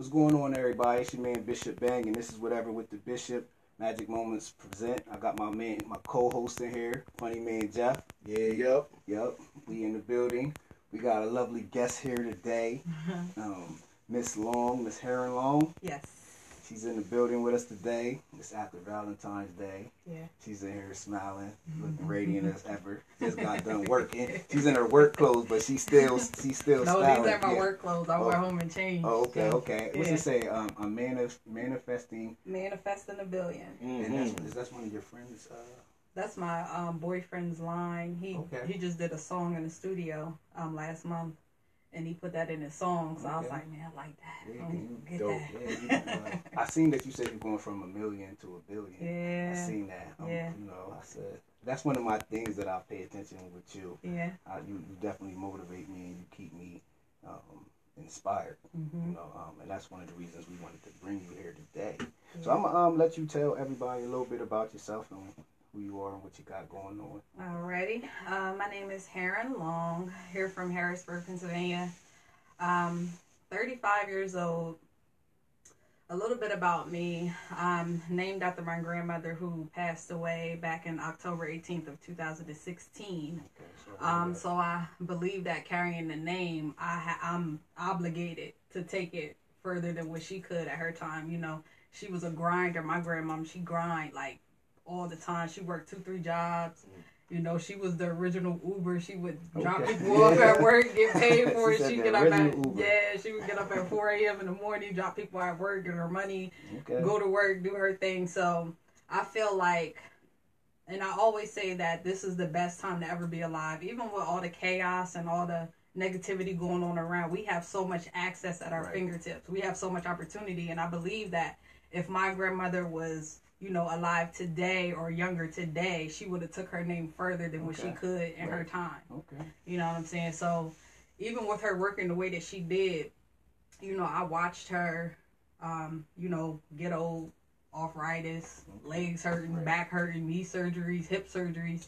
What's going on, everybody? It's your man Bishop Bang, and this is whatever with the Bishop Magic Moments present. I got my man, my co-host in here, funny man Jeff. Yeah, yep. Yep, we in the building. We got a lovely guest here today, um, Miss Long, Miss Heron Long. Yes. She's in the building with us today. It's after Valentine's Day. Yeah. She's in here smiling, looking radiant as ever. Just got done working. She's in her work clothes, but she's still she's still No, styling. these are my Yeah. work clothes. I Oh. wear home and change. Oh, okay, So, okay. What's yeah. it say? Um, I'm manif- manifesting, Manifesting a billion. and that's is that one of your friends? Uh, That's my um, boyfriend's line. He Okay. he just did a song in the studio um, last month, and he put that in his song. So I was like, man, I like that. yeah, I'm you get dope. that. yeah, you, uh, I seen that you said you're going from a million to a billion. Yeah. I seen that. Um, Yeah. You know, I said that's one of my things that I pay attention with you. Yeah. Uh, you, you definitely motivate me and you keep me um, inspired. You hmm know, um, and that's one of the reasons we wanted to bring you here today. So I'm gonna um, let you tell everybody a little bit about yourself and who you are and what you got going on. Alrighty. Uh, my name is Heron Long, here from Harrisburg, Pennsylvania. Um, 35 years old. A little bit about me. I'm named after my grandmother who passed away back in October 18th of 2016. Okay, so, Um, so I believe that carrying the name, I ha- I'm obligated to take it further than what she could at her time. You know, she was a grinder. My grandmom, she grind like all the time. She worked two, three jobs. Mm. You know, she was the original Uber. She would drop Okay. people off at work, get paid for She it. She the get up at Uber. yeah, she would get up at four a.m. in the morning, drop people at work, get her money, okay. go to work, do her thing. So I feel like, and I always say that this is the best time to ever be alive. Even with all the chaos and all the negativity going on around, we have so much access at our Right. fingertips. We have so much opportunity. And I believe that if my grandmother was, you know, alive today or younger today, she would have took her name further than what she could in her time. Okay. You know what I'm saying? So even with her working the way that she did, you know, I watched her, um, you know, get old, arthritis, legs hurting, Right. back hurting, knee surgeries, hip surgeries.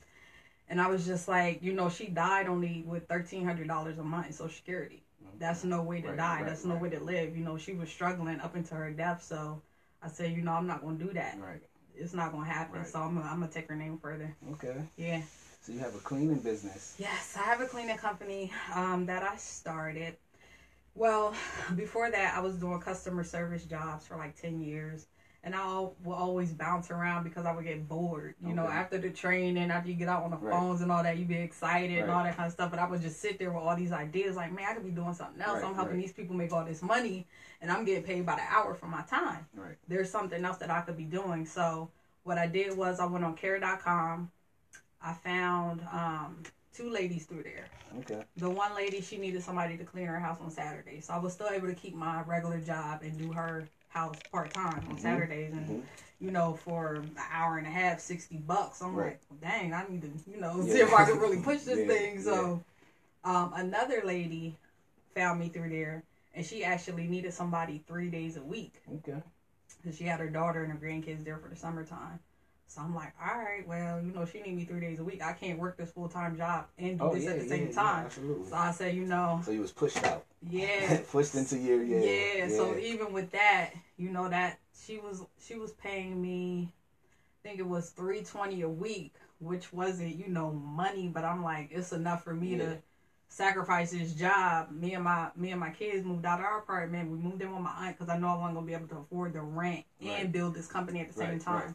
And I was just like, you know, she died only with thirteen hundred dollars a month in Social Security. That's no way to Right, die. right, That's no right. way to live. You know, she was struggling up until her death. So I said, you know, I'm not gonna do that. Right. It's not gonna happen. Right. So I'm gonna, I'm gonna take her name further. Okay. Yeah. So you have a cleaning business. Yes, I have a cleaning company um, that I started. Well, before that, I was doing customer service jobs for like 10 years. And I will always bounce around because I would get bored. You know, after the training, after you get out on the Right. phones and all that, you be excited and all that kind of stuff. But I would just sit there with all these ideas like, man, I could be doing something else. Right, I'm helping right. these people make all this money and I'm getting paid by the hour for my time Right. there's something else that I could be doing. So what I did was I went on care.com. I found um, two ladies through there. Okay. The one lady, she needed somebody to clean her house on Saturday, So I was still able to keep my regular job and do her house part time on Mhm. Saturdays. And, Mhm. you know, for an hour and a half, 60 bucks. I'm Right. like, dang, I need to, you know, see if I can really push this Yeah, thing. So um, another lady found me through there. And she actually needed somebody three days a week Okay. because she had her daughter and her grandkids there for the summertime. So I'm like, all right, well, you know, she need me three days a week. I can't work this full time job and do Oh this yeah, at the yeah, same yeah, time. absolutely. So I said, you know, So you was pushed out. yeah, pushed into your yeah. yeah. So even with that, you know, that she was she was paying me, I think it was three twenty a week, which wasn't you know money, but I'm like, it's enough for me Yeah. to sacrifice this job. Me and my me and my kids moved out of our apartment. We moved in with my aunt because I know I wasn't gonna be able to afford the rent Right. and build this company at the same Right, time. right.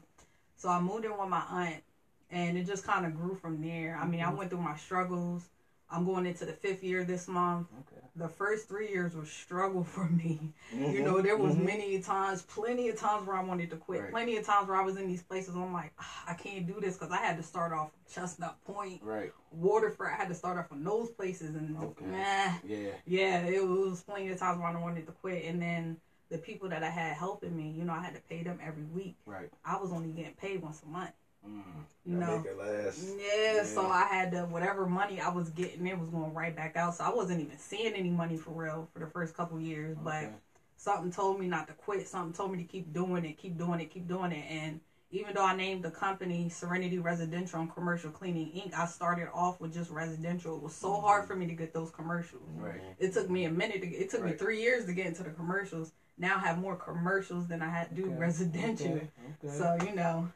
So I moved in with my aunt, and it just kind of grew from there. I mean, I Mhm. went through my struggles. I'm going into the fifth year this month. Okay. The first three years was struggle for me. You Mhm, know, there was mhm. many times, plenty of times where I wanted to quit. Right. Plenty of times where I was in these places. I'm like, "Ah, I can't do this because I had to start off Chestnut Point, Right. Waterford. I had to start off from those places, and Okay. nah, Yeah. yeah, it was plenty of times where I wanted to quit. And then the people that I had helping me, you know, I had to pay them every week. Right. I was only getting paid once a month. Mm. You know, last. yeah, so I had to whatever money I was getting, it was going right back out. So I wasn't even seeing any money for real for the first couple years. But something told me not to quit. Something told me to keep doing it, keep doing it, keep doing it. And even though I named the company Serenity Residential and Commercial Cleaning Inc., I started off with just residential. It was so Mm-hmm. hard for me to get those commercials. Right. It took me a minute. To, it took me three years to get into the commercials. Now I have more commercials than I had do Okay, residential. Okay. okay. So you know,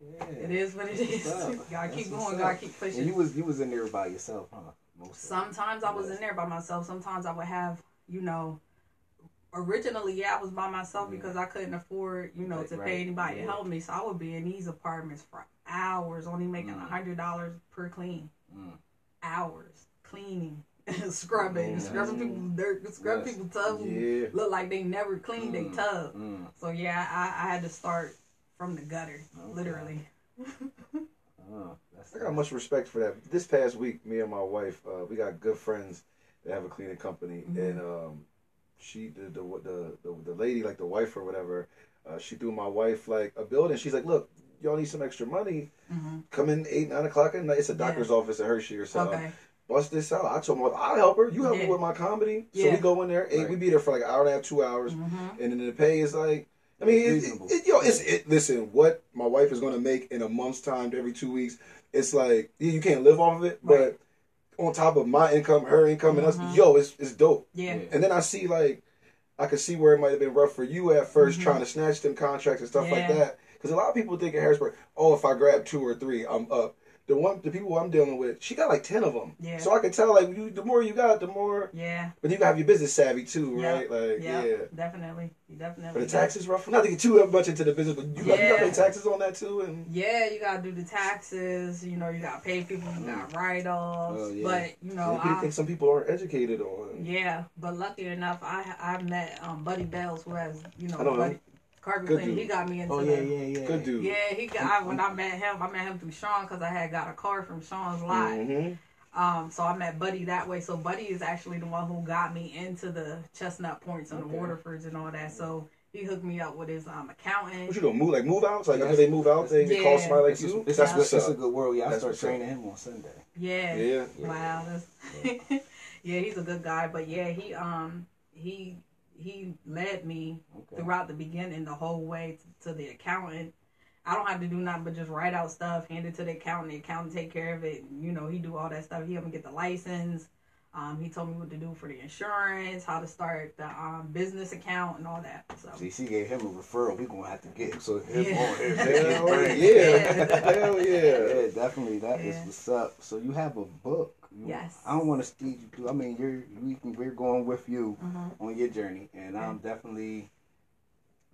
yeah. it is what it is. Gotta That's keep going. Gotta keep And you pushing. was you was in there by yourself, huh? Most. Sometimes I was in there by myself. Sometimes I would have, you know. Originally, yeah, I was by myself Yeah. because I couldn't afford, you know, Right, to right. pay anybody Yeah. to help me. So I would be in these apartments for hours, only making a Mm. hundred dollars per clean. Mm. Hours cleaning, scrubbing, scrubbing people's dirt, scrubbing Yes. people's tubs. Yeah. Look like they never cleaned Mm. their tub. Mm. So yeah, I, I had to start from the gutter, Okay. literally. Oh, that's I got much respect for that. This past week, me and my wife, uh, we got good friends that have a cleaning company, Mhm. and um, she, the the, the the the lady, like the wife or whatever, uh, she threw my wife like a bill, and she's like, "Look, y'all need some extra money. hmm Come in eight nine o'clock at night. It's a Yeah. doctor's office at Hershey or something. Okay. Bust this out." I told my wife, "I'll help her. You help me with my comedy." So we go in there. Eight, Right. We be there for like an hour and a half, two hours, hmm and then the pay is like. I mean, It's it, it, it, yo, it's it. Listen, what my wife is going to make in a month's time, every two weeks, it's like yeah, you can't live off of it, Right. but on top of my income, her income, and Mhm. us, yo, it's it's dope. Yeah. Yeah. And then I see like, I could see where it might have been rough for you at 1st Mhm. trying to snatch them contracts and stuff like that. Because a lot of people think in Harrisburg, oh, if I grab two or three, I'm up. The one, the people I'm dealing with, she got like ten of them. Yeah. So I can tell like, you, the more you got, the more. Yeah. But you gotta have your business savvy too, Yeah. right? Like, Yeah. yeah. Definitely. You definitely. But the taxes rough. Not to get too much into the business, but you, got, you gotta pay taxes on that too, and Yeah, you gotta do the taxes. You know, you gotta pay people. You got write offs. Oh, yeah. But you know, I, think some people aren't educated on. yeah. But lucky enough, I I met um, Buddy Bells, who has you know I don't know. Buddy Carpet Good Cleaning. dude. He got me into Oh yeah, yeah, yeah. Good dude. Yeah, he got I, when I met him. I met him through Sean because I had got a car from Sean's lot. hmm Um, so I met Buddy that way. So Buddy is actually the one who got me into the Chestnut Points and the Okay. Waterfords and all that. So he hooked me up with his um accountant. What you doing? Move like move outs? Like Yes. after they move out, they, they call Yeah. somebody like It's, you. it's, That's it's, what's it's a up. good world. Yeah, I That's start what's up. training him on Sunday. Yeah. Yeah. Wow. That's, yeah, he's a good guy. But yeah, he um he he led me Okay. throughout the beginning the whole way to, to the accountant. I don't have to do nothing but just write out stuff, hand it to the accountant. The accountant take care of it. You know, he do all that stuff. He helped me get the license. Um, he told me what to do for the insurance, how to start the um, business account, and all that. So See, she gave him a referral. We gonna have to get him. So him Yeah. on here. Hell Hell yeah. Hell yeah. Yeah, definitely. That is Yeah. what's up. So you have a book. Yes. I don't want to speed you through. I mean, you're we can, we're going with you Mhm. on your journey, and. I'm definitely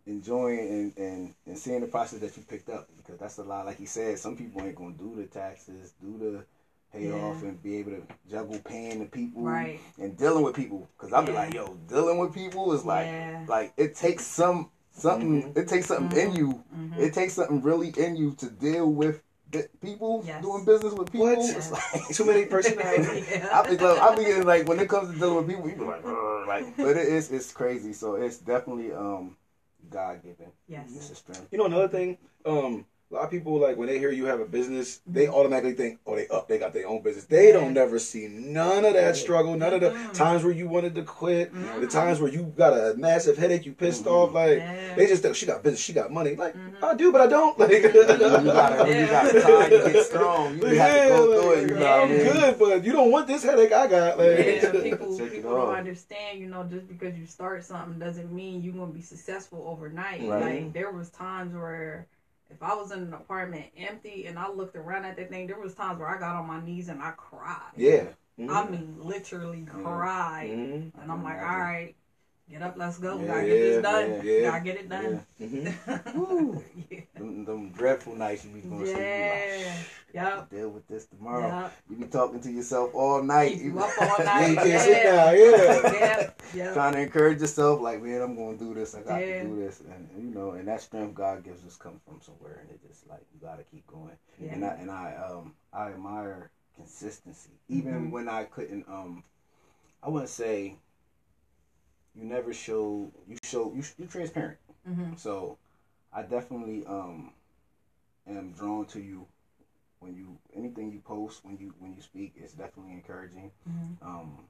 enjoying and, and and seeing the process that you picked up because that's a lot. Like he said, some people ain't gonna do the taxes, do the pay Yeah. off, and be able to juggle paying the people right, and dealing with people. Because I'll be like, yo, dealing with people is like yeah, like it takes some something. Mhm. It takes something in you Mhm. it takes something really in you to deal with people Yes. doing business with people. What? It's like Too many personalities. Yeah. I be like, I be getting like when it comes to dealing with people, you be like, like, but it is it's crazy. So it's definitely um God given. Yes. it's a strength. You know another thing? Um, a lot of people like when they hear you have a business, they automatically think, "Oh, they up, they got their own business." They Yeah. don't never see none of that struggle, none of the Mhm. times where you wanted to quit, Mhm. the times where you got a massive headache, you pissed Mhm. off. Like Yeah. they just think she got business, she got money. Like Mhm. I do, but I don't. Like you gotta, you got time to get strong. You have to go Yeah, through it. You know what I I'm mean? good, but you don't want this headache I got. Like, yeah, people people don't understand, you know, just because you start something doesn't mean you're gonna be successful overnight. Right. Like there was times where if I was in an apartment empty and I looked around at that thing, there was times where I got on my knees and I cried. yeah. I mean literally cried. Mhm. And I'm like, all right, get up, let's go. Yeah, gotta get this done. yeah, yeah. Gotta get it done. Mhm. Yeah. Them, them dreadful nights you be going to sleep. Yeah. Yep. deal with this tomorrow. Yep. You be talking to yourself all night. You you up all Yeah, night. you can't Yeah. sit down. Yeah. Yeah. Yeah. trying to encourage yourself, like, man, I'm gonna do this. I got Yeah. to do this, and you know, and that strength God gives us comes from somewhere, and it just like you got to keep going. Yeah. And I and I um I admire consistency, even Mhm. when I couldn't um I wouldn't say you never show you show you you're transparent. Mhm. So I definitely um am drawn to you when you anything you post when you when you speak it's definitely encouraging. Mhm. Um,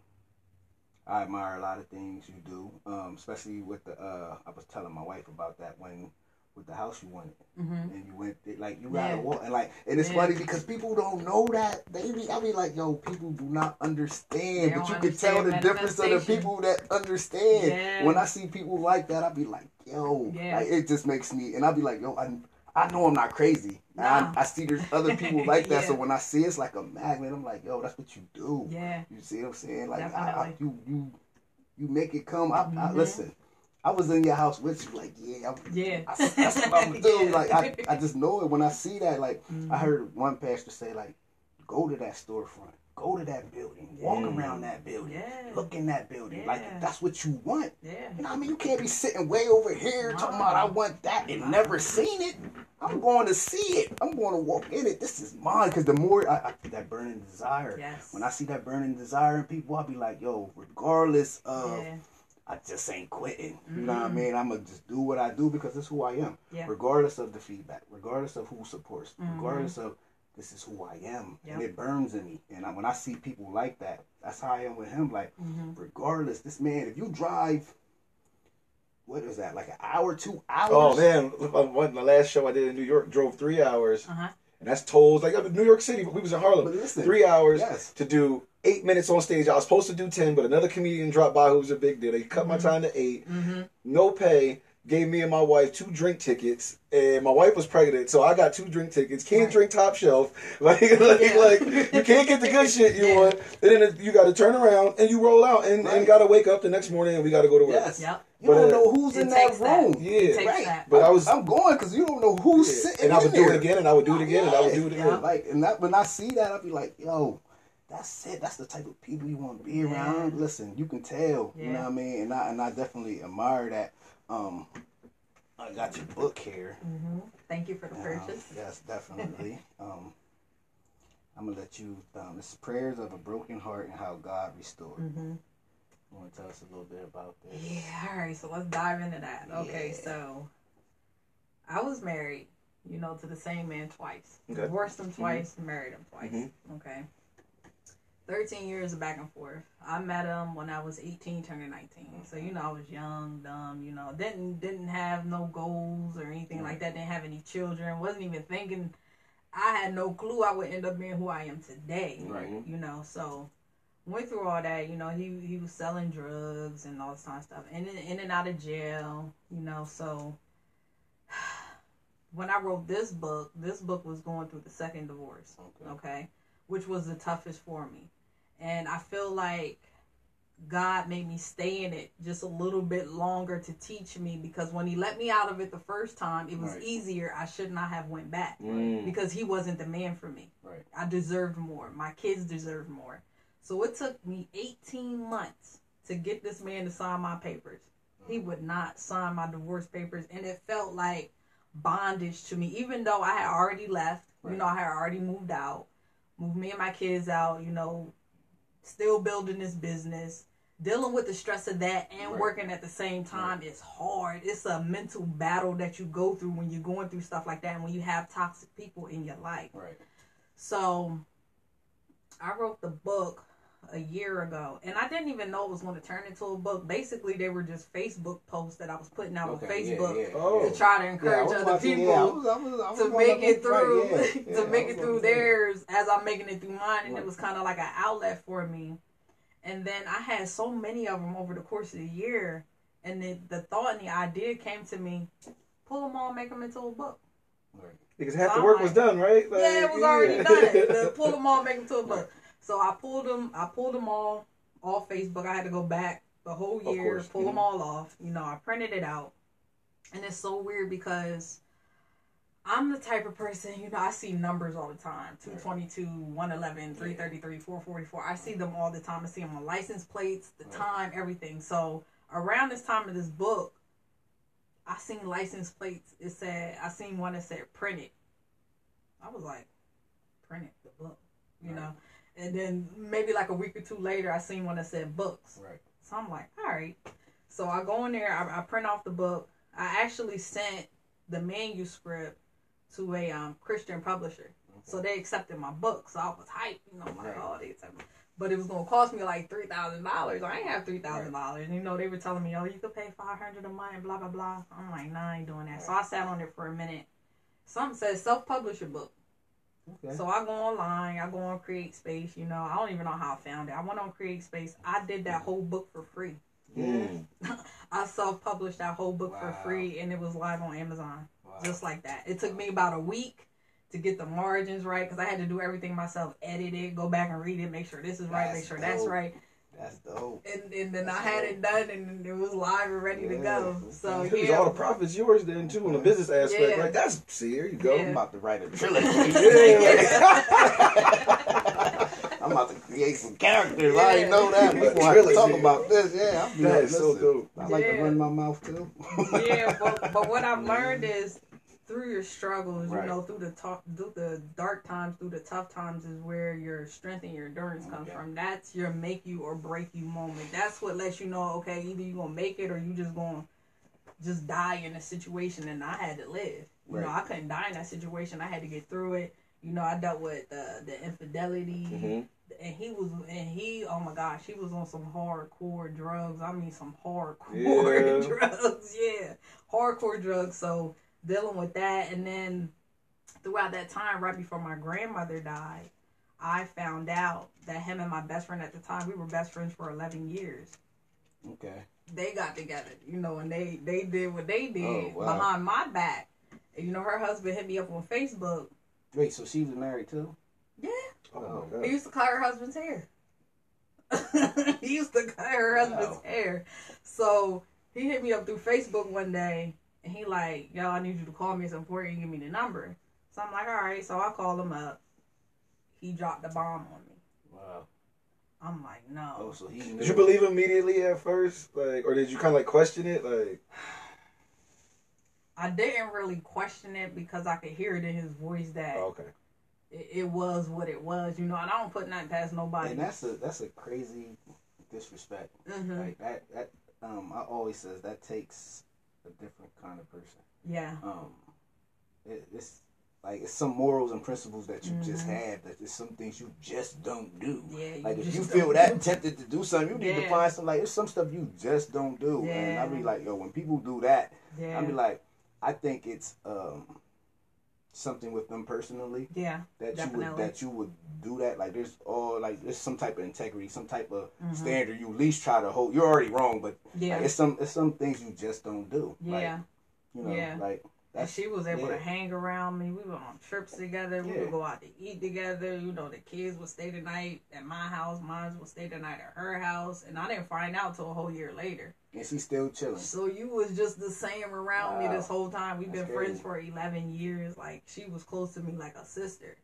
I admire a lot of things you do, um, especially with the. Uh, I was telling my wife about that when with the house you wanted, hmm and you went there, like you gotta Yeah. walk and like and it's Yeah. funny because people don't know that. They be I be like, yo, people do not understand, but you can tell the difference of the people that understand. Yeah. When I see people like that, I be like, yo, Yeah. like, it just makes me, and I be like, yo, I. I know I'm not crazy. Nah. I, I see there's other people like that. So when I see it's like a magnet, I'm like, yo, that's what you do. Yeah. You see what I'm saying? Like I, I, you you you make it come. I, I Mhm. listen. I was in your house with you. Like yeah, I'm, Yeah. I, that's what I'm gonna do. Yeah. Like I, I just know it when I see that. Like I Mhm. heard one pastor say like, go to that storefront, go to that building, walk Yeah. around that building, Yeah. look in that building. Like that's what you want. Yeah. You know what I mean? You can't be sitting way over here talking about I want that and never seen it. I'm going to see it. I'm going to walk in it. This is mine. Because the more I, I that burning desire. Yes. When I see that burning desire in people, I'll be like, yo, regardless of. I just ain't quitting. You know what I Mhm. mean? I'm going to just do what I do because it's who I am. Yeah. Regardless of the feedback, regardless of who supports, Mhm. regardless of this is who I am. And it burns in me. And I, when I see people like that, that's how I am with him. Like, hmm regardless, this man, if you drive, what is that, like an hour, two hours? Oh man, on one the last show I did in New York, drove three hours, Uh huh. and that's tolls. Like in New York City, but we was in Harlem. But listen, Three hours yes. to do eight minutes on stage. I was supposed to do ten, but another comedian dropped by who was a big deal. They cut my Mhm. time to eight. Mm-hmm. no pay. Gave me and my wife two drink tickets, and my wife was pregnant, so I got two drink tickets. Can't Right. drink top shelf, like like, Yeah. like you can't get the good shit you Yeah. want, and then you got to turn around and you roll out, and, Right. and got to wake up the next morning, and we got to go to work. Yes. Yep. You But, don't know who's in that takes that. room. Yeah, Right. that. but I was I'm going because you don't know who's yeah, sitting and I would in do there. it again, and I would do it again, and I would do it Yeah. again. Like, and that when I see that, I'll be like, yo, that's it. That's the type of people you want to be around. Yeah. Listen, you can tell. You know what I mean? And I and I definitely admire that. Um, I got your book here. Mm-hmm. Thank you for the Um, purchase. yes, definitely. um, I'm gonna let you. Um, this is prayers of a broken heart and how God restored. Mm-hmm. You want to tell us a little bit about this? Yeah, all right, so let's dive into that. Okay, so I was married, you know, to the same man twice. Okay. Divorced him twice, married him twice. Mhm. Okay. 13 years of back and forth. I met him when I was 18, turning 19. So, you mm-hmm. know, I was young, dumb, you know, didn't didn't have no goals or anything like that, didn't have any children, wasn't even thinking. I had no clue I would end up being who I am today Right. you know. So went through all that you know. He he was selling drugs and all this kind of stuff. In and, in and out of jail you know. So when i wrote this book this book was going through the second divorce Okay. okay which was the toughest for me and i feel like god made me stay in it just a little bit longer to teach me because when he let me out of it the first time it was Right. easier i should not have went back Mm. because he wasn't the man for me Right. I deserved more. My kids deserved more. So it took me 18 months to get this man to sign my papers. He would not sign my divorce papers, and it felt like bondage to me, even though I had already left. You know, I had already moved out, moved me and my kids out, you know, still building this business. Dealing with the stress of that and Right. working at the same time is hard. It's a mental battle that you go through when you're going through stuff like that and when you have toxic people in your life. Right. So I wrote the book a year ago, and I didn't even know it was going to turn into a book. Basically, they were just Facebook posts that I was putting out Okay, on Facebook yeah, Oh. to try to encourage was other watching- people I was- I was- I was to make it through yeah, yeah, to make it through the- theirs as I'm making it through mine, and Right. it was kind of like an outlet for me. And then I had so many of them over the course of the year, and the, the thought and the idea came to me: pull them all, make them into a book. Right. Because half the work like- was done, right? Like, yeah, it was already done. The pull them all, make them to a book. So I pulled them. I pulled them all off Facebook. I had to go back the whole year, course, pull them mhm. all off. You know, I printed it out, and it's so weird because I'm the type of person. You know, I see numbers all the time: 222, 111, 333, 444. I see them all the time. I see them on license plates, the time, everything. So around this time of this book, I seen license plates. It said I seen one that said printed. I was like, printed the book, you know. And then maybe like a week or two later, I seen one that said books. Right. So I'm like, all right. So I go in there, I, I print off the book. I actually sent the manuscript to a um, Christian publisher. So they accepted my book. So I was hyped, you know, I'm like, Right. oh, they accepted. but it was gonna cost me like three thousand dollars. I ain't have three thousand dollars. You know, they were telling me, oh, you could pay five hundred a month, blah blah blah. I'm like, nah, I ain't doing that. So I sat on it for a minute. Something says self publish a book. Okay. So I go online, I go on Create Space, you know, I don't even know how I found it. I went on Create Space. I did that whole book for free. Mm. I self published that whole book for free and it was live on Amazon. Wow. Just like that. It took me about a week to get the margins right because I had to do everything myself, edit it, go back and read it, make sure this is right, That's make sure that's right. That's dope. And, and then I had dope. it done and it was live and ready to go. So Because yeah. all the profits yours then too on the business aspect. Yeah. Like that's see, here you go. Yeah. I'm about to write a trilogy. I'm about to create some characters. I ain't know that. We Yeah. gonna have to talk about this. Yeah, I'm That is so dope. I like to Yeah. run my mouth too. yeah, but, but what I've learned is through your struggles, Right. you know, through the tough, through the dark times, through the tough times, is where your strength and your endurance comes Okay. from. That's your make you or break you moment. That's what lets you know, okay, either you gonna make it or you just gonna just die in a situation. And I had to live. You know, I couldn't die in that situation. I had to get through it. You know, I dealt with the the infidelity Mhm. and he was and he oh my gosh he was on some hardcore drugs i mean some hardcore Yeah. drugs yeah hardcore drugs so dealing with that and then throughout that time right before my grandmother died i found out that him and my best friend at the time we were best friends for 11 years Okay. they got together you know and they they did what they did Oh, wow. behind my back and, you know her husband hit me up on facebook Wait, so she was married too? yeah Oh my oh, He used to cut her husband's hair. he used to cut her husband's Wow. hair. So he hit me up through Facebook one day and he like, yo, I need you to call me. It's important. Give me the number. So I'm like, all right. So I call him up. He dropped the bomb on me. Wow. I'm like, no. Oh, so he knew. Did you believe immediately at first, like, or did you kind of like question it, like? I didn't really question it because I could hear it in his voice that Oh, okay. it, it was what it was, you know. And I don't put nothing past nobody. And that's a that's a crazy disrespect. hmm Like that that um I always says that takes a different kind of person. Yeah. Um, it, it's like it's some morals and principles that you just Mhm. have that there's some things you just don't do. Yeah. Like if you feel that do- tempted to do something, you need to find some like there's some stuff you just don't do. Yeah. And I Yeah. be like, yo, when people do that, Yeah. I be like, I think it's um something with them personally yeah. that you would that you would do that. Like there's all like there's some type of integrity, some type of Mhm. standard you at least try to hold. You're already wrong, but Yeah. like, it's some it's some things you just don't do. Like, yeah. you know, Yeah. like And she was able yeah. to hang around me. We were on trips together. We would go out to eat together. You know, the kids would stay the night at my house. Mine would stay the night at her house. And I didn't find out till a whole year later. And she's still chilling. So you was just the same around me this whole time. We've That's been friends for 11 years. Like, she was close to me like a sister.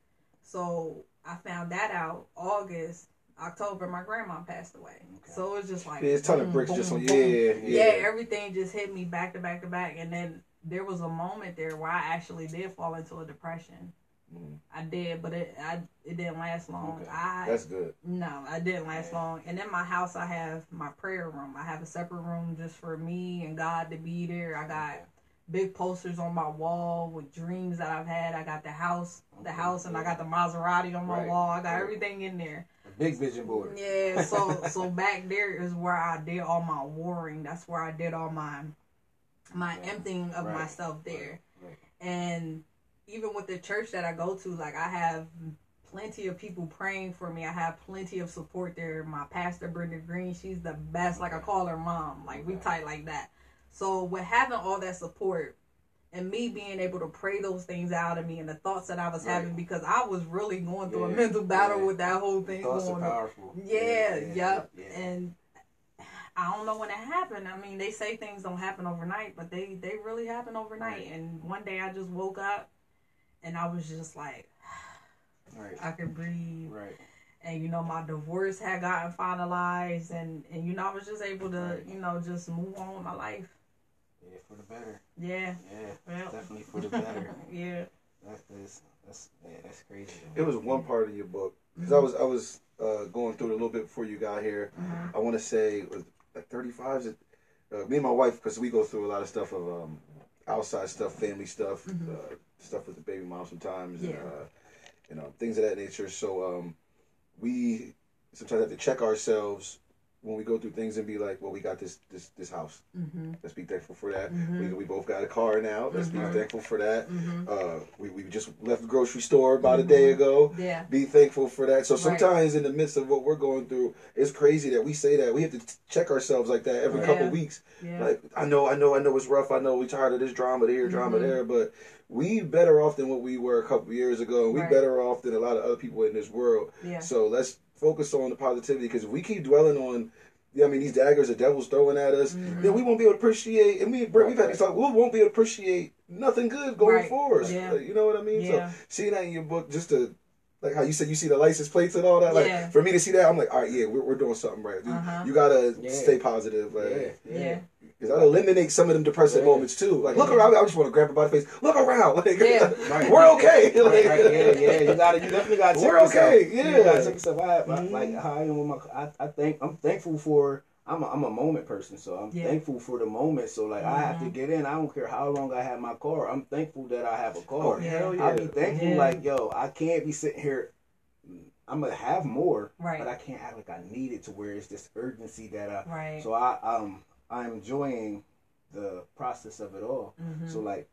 So I found that out August. October, my grandma passed away. Okay. So it was just like Yeah, it's ton of bricks boom, just on. boom. Yeah, yeah, yeah. everything just hit me back to back to back, and then there was a moment there where I actually did fall into a depression. Mm, I did, but it I it didn't last long. Okay. I That's good. no, I didn't last Yeah. long. And in my house, I have my prayer room. I have a separate room just for me and God to be there. I got Okay. big posters on my wall with dreams that I've had. I got the house, the house, and I got the Maserati on my Right, wall. I got right. everything in there. A big vision board. Yeah, so so back there is where I did all my warring. That's where I did all my my Yeah, emptying of right, myself there. And even with the church that I go to, like I have plenty of people praying for me. I have plenty of support there. My pastor Brenda Green, she's the best. Like I call her mom. Like we tight like that. So with having all that support and me being able to pray those things out of me and the thoughts that I was Right. having because I was really going through a mental battle yeah. with that whole thing Thoughts are going on. powerful. Yeah, yep. yeah. And I don't know when it happened. I mean, they say things don't happen overnight, but they they really happen overnight. Right. And one day I just woke up and I was just like, Right. I could breathe. Right. And you know, my divorce had gotten finalized, and and you know, I was just able to Right. you know just move on with my life. Yeah, for the better. Yeah. Yeah, Well. definitely for the better. yeah. That is that's yeah, that's crazy. It was one part of your book because I was I was uh, going through it a little bit before you got here. Mhm. I want to say it was like 35. Uh, me and my wife, because we go through a lot of stuff of um, outside stuff, family stuff, Mhm. uh, stuff with the baby mom sometimes, Yeah. and uh, you know things of that nature. So um, we sometimes have to check ourselves when we go through things and be like, well, we got this this this house. Mm-hmm. Let's be thankful for that. Mhm. We, we both got a car now. Let's Mhm. be thankful for that. Mm-hmm. Uh, we, we just left the grocery store about a day ago. Yeah. Be thankful for that. So Right. sometimes in the midst of what we're going through, it's crazy that we say that. We have to t- check ourselves like that every Right. couple Yeah. weeks. Yeah. Like I know, I know, I know it's rough. I know we tired of this drama here, drama Mhm. there, but we better off than what we were a couple years ago. and We Right. better off than a lot of other people in this world. yeah. So let's focus on the positivity because if we keep dwelling on, yeah, I mean these daggers the devil's throwing at us, Mhm. then we won't be able to appreciate. And we, Brett, we've had this talk. We won't be able to appreciate nothing good going Right. forward. Yeah. Like, you know what I mean? Yeah. So seeing that in your book, just to like how you said you see the license plates and all that. Like Yeah. for me to see that, I'm like, all right, yeah, we're, we're doing something right. You- Uh-huh. You gotta Yeah. stay positive. Like, Yeah, yeah. Yeah. Cause that eliminates some of them depressive Yeah. moments too. Like, look around. I just want to grab her by the face. Look around. Like, Yeah. Right. we're okay. Right, Like, right, yeah, yeah. You gotta, you definitely gotta We're yourself. okay, You yeah. gotta check yourself. I, I, Mhm. like how I am with my. I, I think I'm thankful for. I'm a, I'm a moment person, so I'm Yeah. thankful for the moment. So like I have to Mhm. get in. I don't care how long I have my car. I'm thankful that I have a Oh car. hell yeah. I'll be thankful Yeah. like yo. I can't be sitting here. I'm gonna have more, Right. but I can't act like I need it to where it's this urgency that I. Right. So I um I'm enjoying the process of it all. Mhm. So like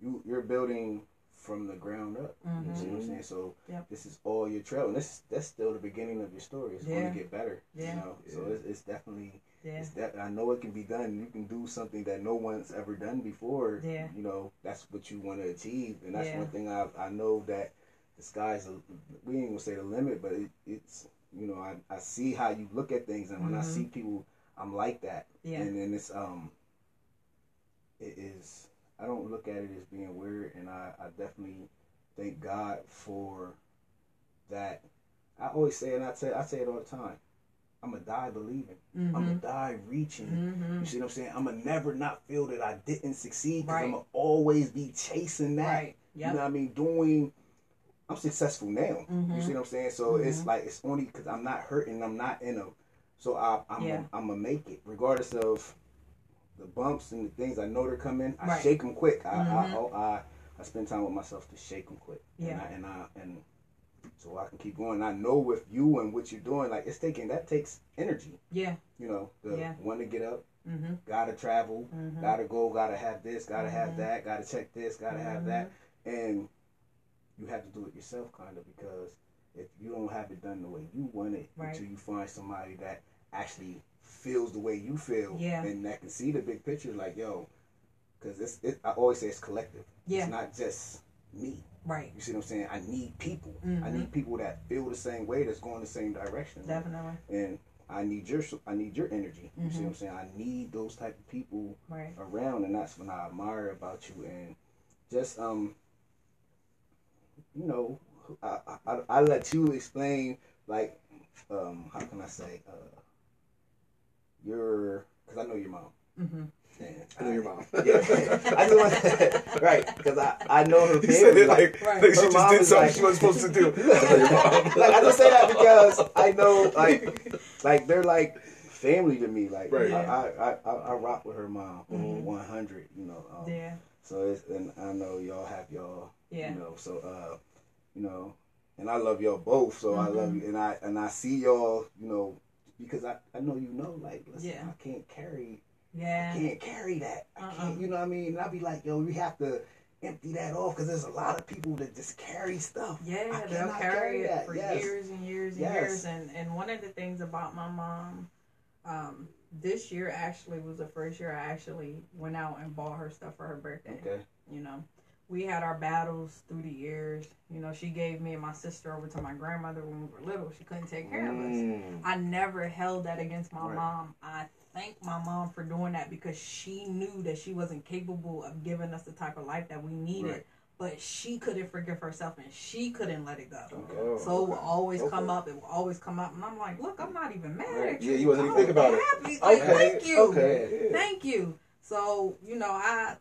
you you're building from the ground up. You Mhm. see what I'm saying? So Yep. this is all your trail, and this that's still the beginning of your story. It's going to get better. Yeah. You know, so it's, it's definitely yeah. it's that I know it can be done. You can do something that no one's ever done before. Yeah. You know, that's what you want to achieve, and that's Yeah. one thing I I know that the sky's a, we ain't gonna say the limit, but it, it's you know I I see how you look at things, and when I Mhm. see people, I'm like that. Yeah. And then it's um it is I don't look at it as being weird and I, I definitely thank God for that. I always say and I say I say it all the time. I'm gonna die believing. I'm gonna die reaching. Mhm. You see what I'm saying? I'm gonna never not feel that I didn't succeed because Right. I'm gonna always be chasing that. Right. You know what I mean? Doing. I'm successful now. Mhm. You see what I'm saying? So it's Mhm. like it's only because I'm not hurting. I'm not in a. So I, I'm Yeah. I'm gonna make it regardless of the bumps and the things I know they're coming. I Right. shake them quick. I, Mhm. I, I I spend time with myself to shake them quick. Yeah. And I, and I and so I can keep going. I know with you and what you're doing, like it's taking that takes energy. Yeah. You know, the Yeah. want to get up, mm-hmm. gotta travel, mm-hmm. gotta go, gotta have this, gotta have Mhm. that, gotta check this, gotta have that, and you have to do it yourself, kind of, because if you don't have it done the way you want it, Right. until you find somebody that actually feels the way you feel, Yeah. and that can see the big picture, like yo, because it's it, I always say it's collective. Yeah. It's not just me. Right. You see what I'm saying? I need people. I Mhm. need people that feel the same way, that's going the same direction. Definitely. And I need your I need your energy. You see Mhm. what I'm saying? I need those type of people Right. around, and that's what I admire about you. And just um, you know, I I, I let you explain like um, how can I say uh, your because I know your mom. Mhm. And I know your mom. Yeah, I know what, right because I I know her He said it like, Right. like she Her just did something like- she wasn't supposed to do. I know your mom. like I just say that because I know like like they're like family to me. Like Right. I, I, I, I I rock with her mom Mhm. one hundred. You know. Um, Yeah. So it's and I know y'all have y'all. Yeah. You know. So uh, you know, and I love y'all both. So I love Mhm. you, and I and I see y'all. You know, because I I know you know. Like listen, Yeah. I can't carry. Yeah. I Can't carry that. I Uh-uh. can't. You know what I mean? And I be like, yo, we have to empty that off because there's a lot of people that just carry stuff. I Yeah, they'll cannot carry it that. for Yes. years and years and Yes. years. And and one of the things about my mom, um, this year actually was the first year I actually went out and bought her stuff for her birthday. Okay. You know, we had our battles through the years. You know, she gave me and my sister over to my grandmother when we were little. She couldn't take care of us. Mm. I never held that against my Right. mom. I thank my mom for doing that because she knew that she wasn't capable of giving us the type of life that we needed. Right. But she couldn't forgive herself and she couldn't let it go. Okay. Oh, So it will always Okay. come up. It will always come up, and I'm like, "Look, I'm not even mad Right. at you. Yeah, you wasn't even I'm thinking about it. happy. Like, Okay. Thank you. Okay. yeah. Thank you. So you know, I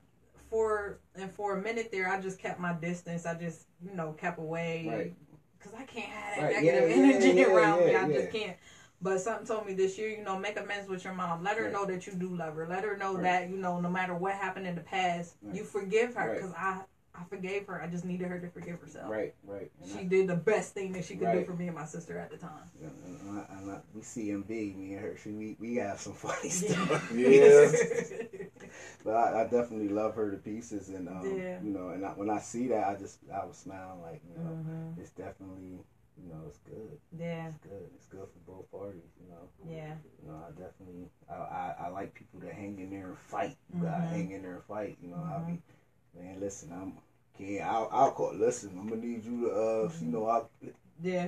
for and for a minute there, I just kept my distance. I just you know kept away Right. because I can't have that Right. negative Yeah, yeah, energy yeah, around me. I yeah. just can't. But something told me this year, you know, make amends with your mom. Let her Right. know that you do love her. Let her know Right. that you know, no matter what happened in the past, Right. you forgive her. Right. Because I I forgave her. I just needed her to forgive herself. Right, right. And She I- did the best thing that she could do for me and my sister at the time. and I, and I, we CMB, me and her. She, we we have some funny stuff. Yeah. But I, I definitely love her to pieces, and um, Yeah. you know, and I, when I see that, I just I was smiling like, you know, Mhm. it's definitely, you know, it's good. Yeah. It's good. It's good for both parties, you know. Yeah. You know, I definitely, I, I, I like people to hang in there and fight. You gotta Mhm. hang in there and fight. You know, I'll be, man, listen, I'm, okay, I'll, I'll call. Listen, I'm gonna need you to, uh, you know, I'll, Yeah.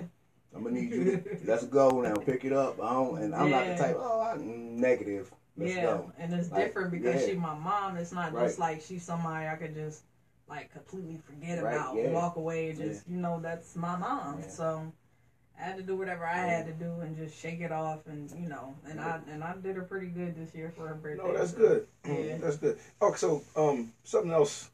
I'm gonna need you to, let's go now, pick it up. I don't, and I'm not the type, oh, I, negative. Let's yeah. go. And it's Like, different because yeah. she my mom. It's not Right. just like she's somebody I could just like completely forget Right, about, yeah. walk away, and just you know that's my mom. Yeah. So I had to do whatever I had to do and just shake it off, and you know, and I and I did her pretty good this year for her birthday. No, that's so, good. Yeah. That's good. Oh, so um, something else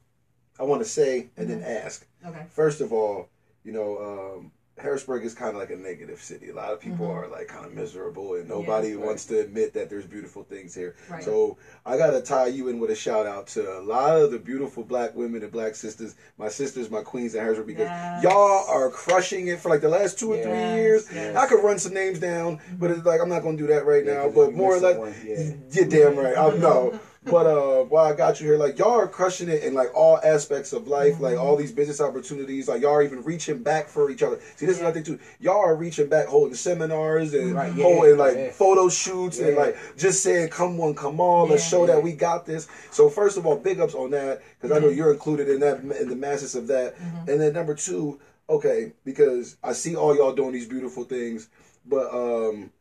I want to say and then ask. Okay. First of all, you know, um, Harrisburg is kind of like a negative city. A lot of people Mhm. are like kind of miserable, and nobody right. wants to admit that there's beautiful things here. Right. So I gotta tie you in with a shout out to a lot of the beautiful black women and black sisters, my sisters, my queens in Harrisburg, because Yes. y'all are crushing it for like the last two or Yes, three years. yes. I could run some names down, but it's like I'm not gonna do that right Yeah, now. 'cause But more or missed less, yeah. you're damn right. I know. But uh, while I got you here, like y'all are crushing it in like all aspects of life, like Mm-hmm. all these business opportunities. Like y'all are even reaching back for each other. See, this is Yeah. another thing too. Y'all are reaching back, holding seminars and Right, yeah, holding like yeah. photo shoots and like just saying, "Come on, come on, let's show that we got this." So first of all, big ups on that because I know Mhm. you're included in that in the masses of that. Mhm. And then number two, okay, because I see all y'all doing these beautiful things, but um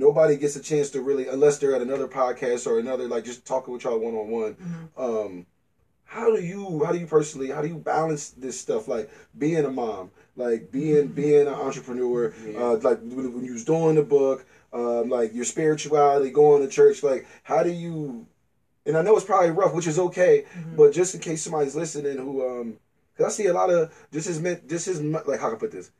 nobody gets a chance to really unless they're at another podcast or another like just talking with y'all one on one. How do you how do you personally how do you balance this stuff like being a mom like being being an entrepreneur Yeah. uh like when, when you was doing the book um like your spirituality going to church like how do you and I know it's probably rough which is okay Mhm. but just in case somebody's listening who um because I see a lot of this is meant this is like how can I put this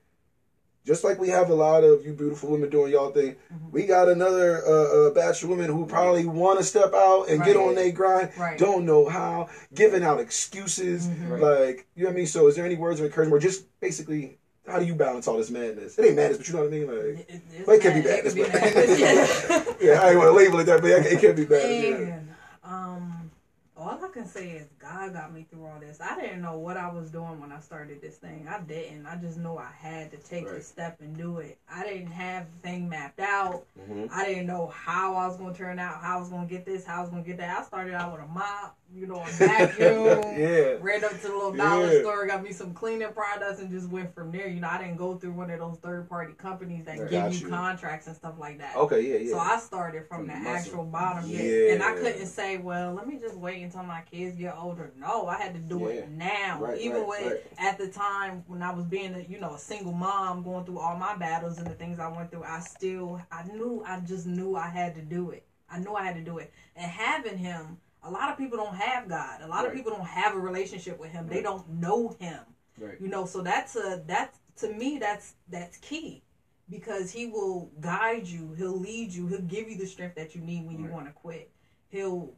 just like we have a lot of you beautiful women doing y'all thing, Mhm. we got another uh, uh, batch of women who probably want to step out and get on their grind, Right. don't know how, giving out excuses, Mhm. Right. like you know what I mean. So, is there any words of encouragement, or just basically, how do you balance all this madness? It ain't madness, but you know what I mean. Like, It- it's well, it can be bad. bad. It can be bad. bad. yeah, I ain't want to label it that, but it can be bad. Yeah. Um, all I can say is God got me through all this. I didn't know what I was doing when I started this thing. I didn't. I just knew I had to take the step and do it. I didn't have the thing mapped out. Mhm. I didn't know how I was going to turn out, how I was going to get this, how I was going to get that. I started out with a mop, you know, a vacuum. yeah. Ran up to the little dollar Yeah. store, got me some cleaning products, and just went from there. You know, I didn't go through one of those third party companies that Right. give you, you. contracts and stuff like that. Okay. Yeah. Yeah. So I started from, From the the muscle. actual bottom, yeah. Yeah. And I couldn't say, well, let me just wait until my kids get older. No, I had to do Yeah. it now. Right, Even right, with right. at the time when I was being, a, you know, a single mom, going through all my battles and the things I went through, I still, I knew, I just knew I had to do it. I knew I had to do it. And having him, a lot of people don't have God. A lot of people don't have a relationship with Him. They don't know Him Right. you know so that's a that's to me that's that's key because he will guide you he'll lead you he'll give you the strength that you need when you want to quit he'll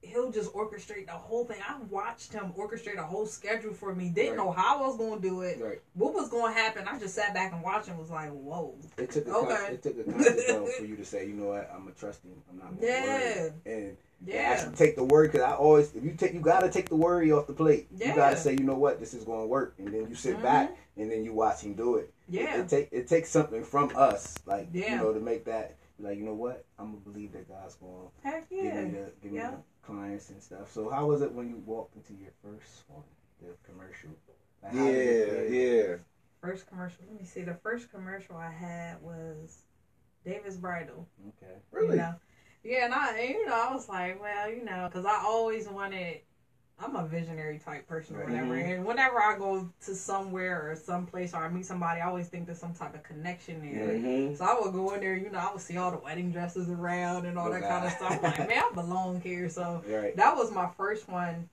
he'll just orchestrate the whole thing i watched him orchestrate a whole schedule for me didn't Right. know how i was going to do it Right. what was going to happen i just sat back and watched and was like whoa It took a Okay. con- it took a conscious for you to say, you know what, I'm trust him. I'm not Yeah. worry. And yeah actually take the word because I always if you take you gotta take the worry off the plate. Yeah. You gotta say, you know what, this is gonna work, and then you sit Mhm. back and then you watch him do it. yeah It, it take it takes something from us, like Yeah. you know, to make that like you know what, I'm gonna believe that God's gonna heck give yeah me the give me the clients and stuff. So how was it when you walked into your first one, the commercial? Like, Yeah. did it feel? Yeah. first commercial let me see the first commercial i had was David's Bridal Okay. Really. You know? Yeah, and I, you know, I was like, well, you know, because I always wanted. I'm a visionary type person or whatever, Mhm. and whenever I go to somewhere or someplace or I meet somebody, I always think there's some type of connection there. Mhm. So I would go in there, you know, I would see all the wedding dresses around and all that kind of stuff. I'm like, man, I belong here. So Right. that was my first one,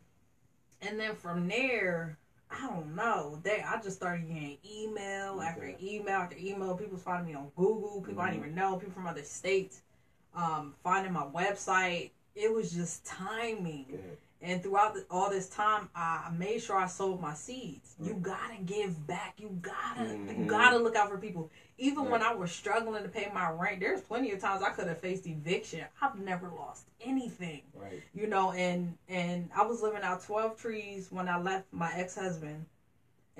and then from there, I don't know. They, I just started getting email after email after email. People was finding me on Google. People I Mhm. didn't even know. People from other states, um, finding my website. it was just timing. Yeah. And throughout the, all this time, I made sure I sold my seeds. You gotta give back. You gotta, Mhm. you gotta look out for people. Even when I was struggling to pay my rent, there's plenty of times I could have faced eviction. I've never lost anything, Right. you know. And and I was living out twelve trees when I left my ex husband,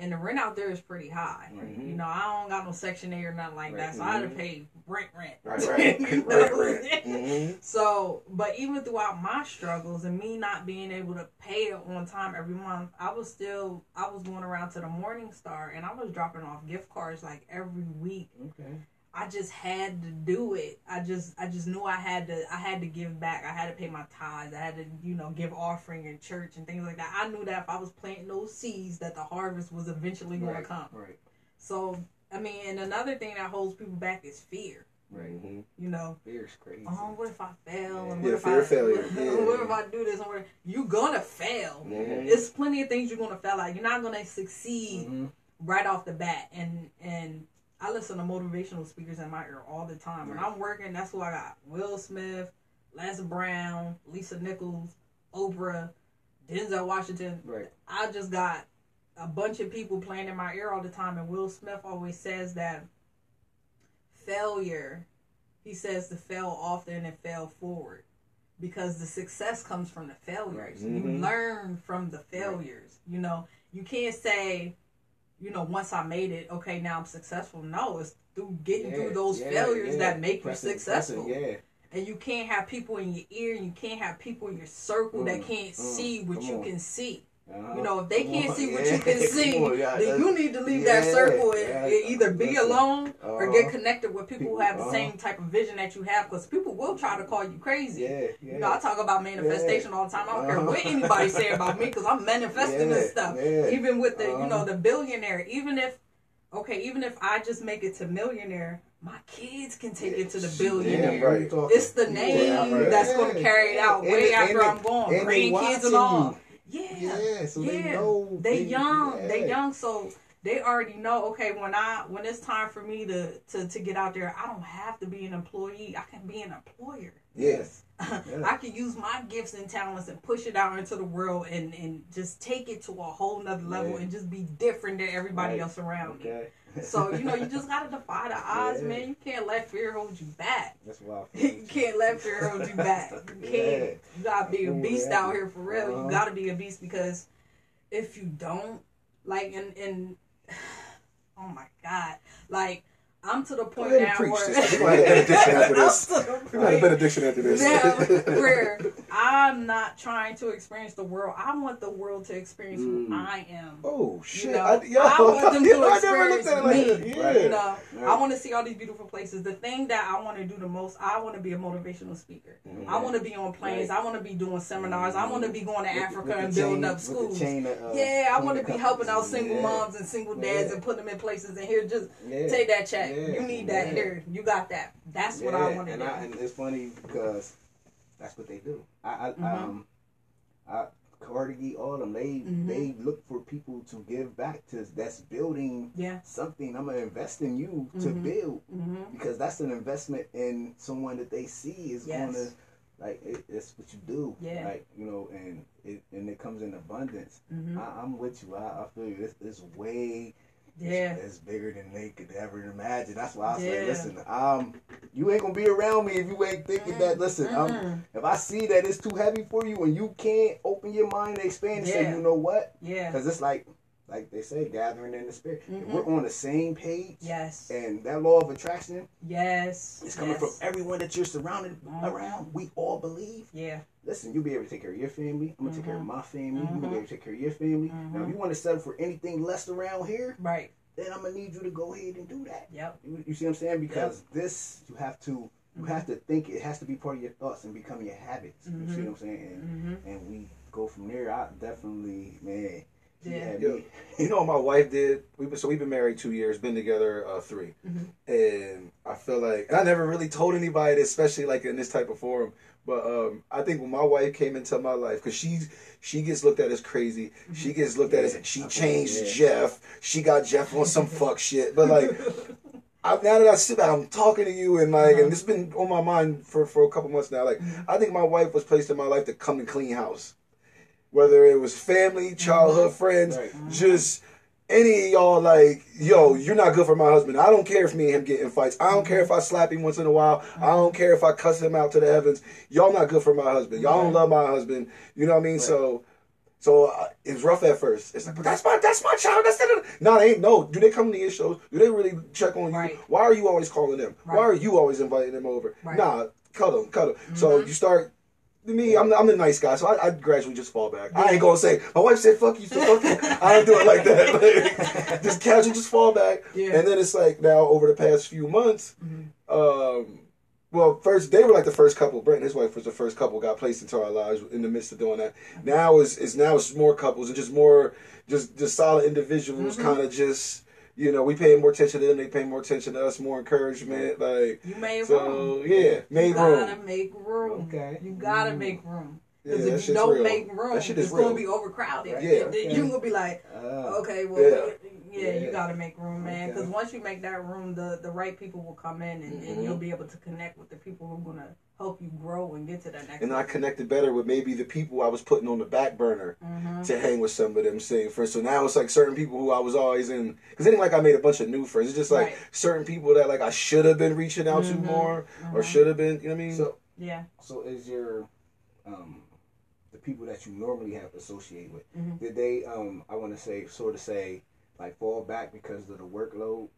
and the rent out there is pretty high. Right. You know, I don't got no Section 8 or nothing like that, Right. so I had to Mhm. pay rent, rent. Right, right, You right, know? right. hmm So, but even throughout my struggles and me not being able to pay it on time every month, I was still I was going around to the Morning Star and I was dropping off gift cards like every week. Okay. I just had to do it. I just I just knew I had to I had to give back. I had to pay my tithes. I had to, you know, give offering in church and things like that. I knew that if I was planting those seeds that the harvest was eventually going Right. to come. Right. So, I mean, and another thing that holds people back is fear, Right. hmm you know. Fear's crazy. Oh, what if I fail? And Yeah, what if fear I of failure. What, Yeah. what if I do this? And what you're gonna fail. Mhm. It's plenty of things you're gonna fail at. You're not gonna succeed Mhm. right off the bat. And and I listen to motivational speakers in my ear all the time. When I'm working, that's who I got: Will Smith, Les Brown, Lisa Nichols, Oprah, Denzel Washington. Right. I just got a bunch of people playing in my ear all the time, and Will Smith always says that failure, he says to fail often and fail forward because the success comes from the failures. Right. You Mhm. learn from the failures. You know, you can't say, you know, once I made it, okay, now I'm successful. No, it's through getting Yeah, through those yeah, failures yeah. that make you successful. yeah. And you can't have people in your ear, and you can't have people in your circle that Mm, can't mm, see what you on. can see. Uh-huh. You know, if they can't see what yeah. you can see, yeah, then you need to leave that circle and, either be alone or uh-huh. get connected with people, who have the People, same uh-huh. type of vision that you have. Because people will try to call you crazy. You know, I talk about manifestation all the time. I don't care Uh-huh. what anybody say about me because I'm manifesting this stuff. Even with the, you know, Uh-huh. the billionaire. Even if, okay, even if I just make it to millionaire, my kids can take it to the billionaire. It's the name that's going to carry it out way after I'm gone. they Grandkids and you. Yeah. Yeah, so they know. They young. yeah. They young. So they already know. Okay, when I when it's time for me to to to get out there, I don't have to be an employee. I can be an employer. Yes. I can use my gifts and talents and push it out into the world and and just take it to a whole nother level Yeah. and just be different than everybody Right. else around me. So you know, you just gotta defy the odds, Yeah. man. You can't let fear hold you back. That's why. You can't let fear hold you back. You can't. You gotta be a beast out here for real. Uh-huh. You gotta be a beast because if you don't, like, and and oh my god, like I'm to the point ahead now preach where this. We're gonna have benediction after this. I'm to the We're have a point benediction after this. now where I'm not trying to experience the world. I want the world to experience Mm. who I am. Oh shit! know, I, yo, I want them to I never looked at it like experience that. me, Yeah. You know, Right. I want to see all these beautiful places. The thing that I want to do the most, I want to be a motivational speaker. Mhm. I want to be on planes. Right. I want to be doing seminars. I want to be going to With- Africa with the and building chain- up schools. of, uh, Yeah, I want to be helping out single Yeah. moms and single dads Yeah. and putting them in places. And here, just Yeah. take that check. Yeah. You need that Yeah. here. You got that. That's what I want to and do. I, and it's funny because that's what they do. I, I Mhm. um, I Carnegie, all them they Mhm. they look for people to give back to. That's building yeah. something. I'm gonna invest in you to Mhm. build hmm because that's an investment in someone that they see is Yes. gonna like it, it's what you do. Yeah. Like you know, and it and it comes in abundance. mm-hmm. I, I'm with you. I, I feel you. It's, it's way Yeah. it's, it's bigger than they could ever imagine. That's why I say, listen, um, you ain't gonna be around me if you ain't thinking that. Listen, um, Mhm. if I see that it's too heavy for you and you can't open your mind and expand and say, you know what? Yeah. Because it's like, like they say, gathering in the spirit. Mhm. we're on the same page, Yes. and that law of attraction Yes. It's coming yes. from everyone that you're surrounded Mhm. around. We all believe. Yeah. Listen, you'll be able to take care of your family. I'm gonna take care of Mhm. my family. You're gonna be Mhm. able to take care of your family. Now, if Mhm. you want to settle for anything less around here, Right. then I'm gonna need you to go ahead and do that. Yep. You, you see what I'm saying? Because this, you have to, you have to think. It has to be part of your thoughts and become your habits. You see what I'm saying? And, and we go from there. I definitely, man. He Yeah. Yeah. You know what my wife did? We've been so we've been married two years, been together uh, 3 Mhm. and I feel like and I never really told anybody, this, especially like in this type of forum. But um, I think when my wife came into my life, because she's she gets looked at as crazy, she gets looked at as she changed yeah. Jeff, she got Jeff on some fuck shit. But like I, now that I sit back, I'm talking to you, and like, and it's been on my mind for for a couple months now. Like, I think my wife was placed in my life to come and clean house, whether it was family, childhood friends, Right. just any of y'all. Like, yo, you're not good for my husband. I don't care if me and him get in fights. I don't care if I slap him once in a while. I don't care if I cuss him out to the heavens. Y'all not good for my husband. Y'all don't love my husband. You know what I mean? So. So uh, it was rough at first. It's like, but that's my that's my child. That's that. No, they ain't. No, do they come to your shows? Do they really check on you? Right. Why are you always calling them? Why are you always inviting them over? Right. Nah, cut them, cut them. So you start. Me, I'm, I'm the nice guy, so I, I gradually just fall back. I ain't gonna say my wife said fuck you, so fuck you. I don't do it like that. Like, just casually, just fall back, Yeah. and then it's like now over the past few months, Mm-hmm. um, well, first they were like the first couple. Brent and his wife was the first couple got placed into our lives in the midst of doing that. Now is is now it's more couples and just more just just solid individuals, Mm-hmm. kind of just you know we pay more attention to them, they pay more attention to us, more encouragement, like You made so room. yeah, made you gotta room. make room. Okay. You gotta Mm. make room. Yeah, Because that if you don't real. make room, That shit is it's real. gonna be overcrowded. Yeah. And then You're gonna be like, Uh, okay, well, Yeah. yeah, you gotta make room, man. Because Okay. once you make that room, the the right people will come in, and, and Mhm. you'll be able to connect with the people who are gonna help you grow and get to that next. And I connected better with maybe the people I was putting on the back burner Mhm. to hang with some of them same friends. So now it's like certain people who I was always in because it ain't like I made a bunch of new friends. It's just like Right. certain people that like I should have been reaching out Mhm. to more or Mhm. should have been. You know what I mean? so Yeah. so is your um the people that you normally have associated with Mhm. did they um I want to say sort of say like fall back because of the workload?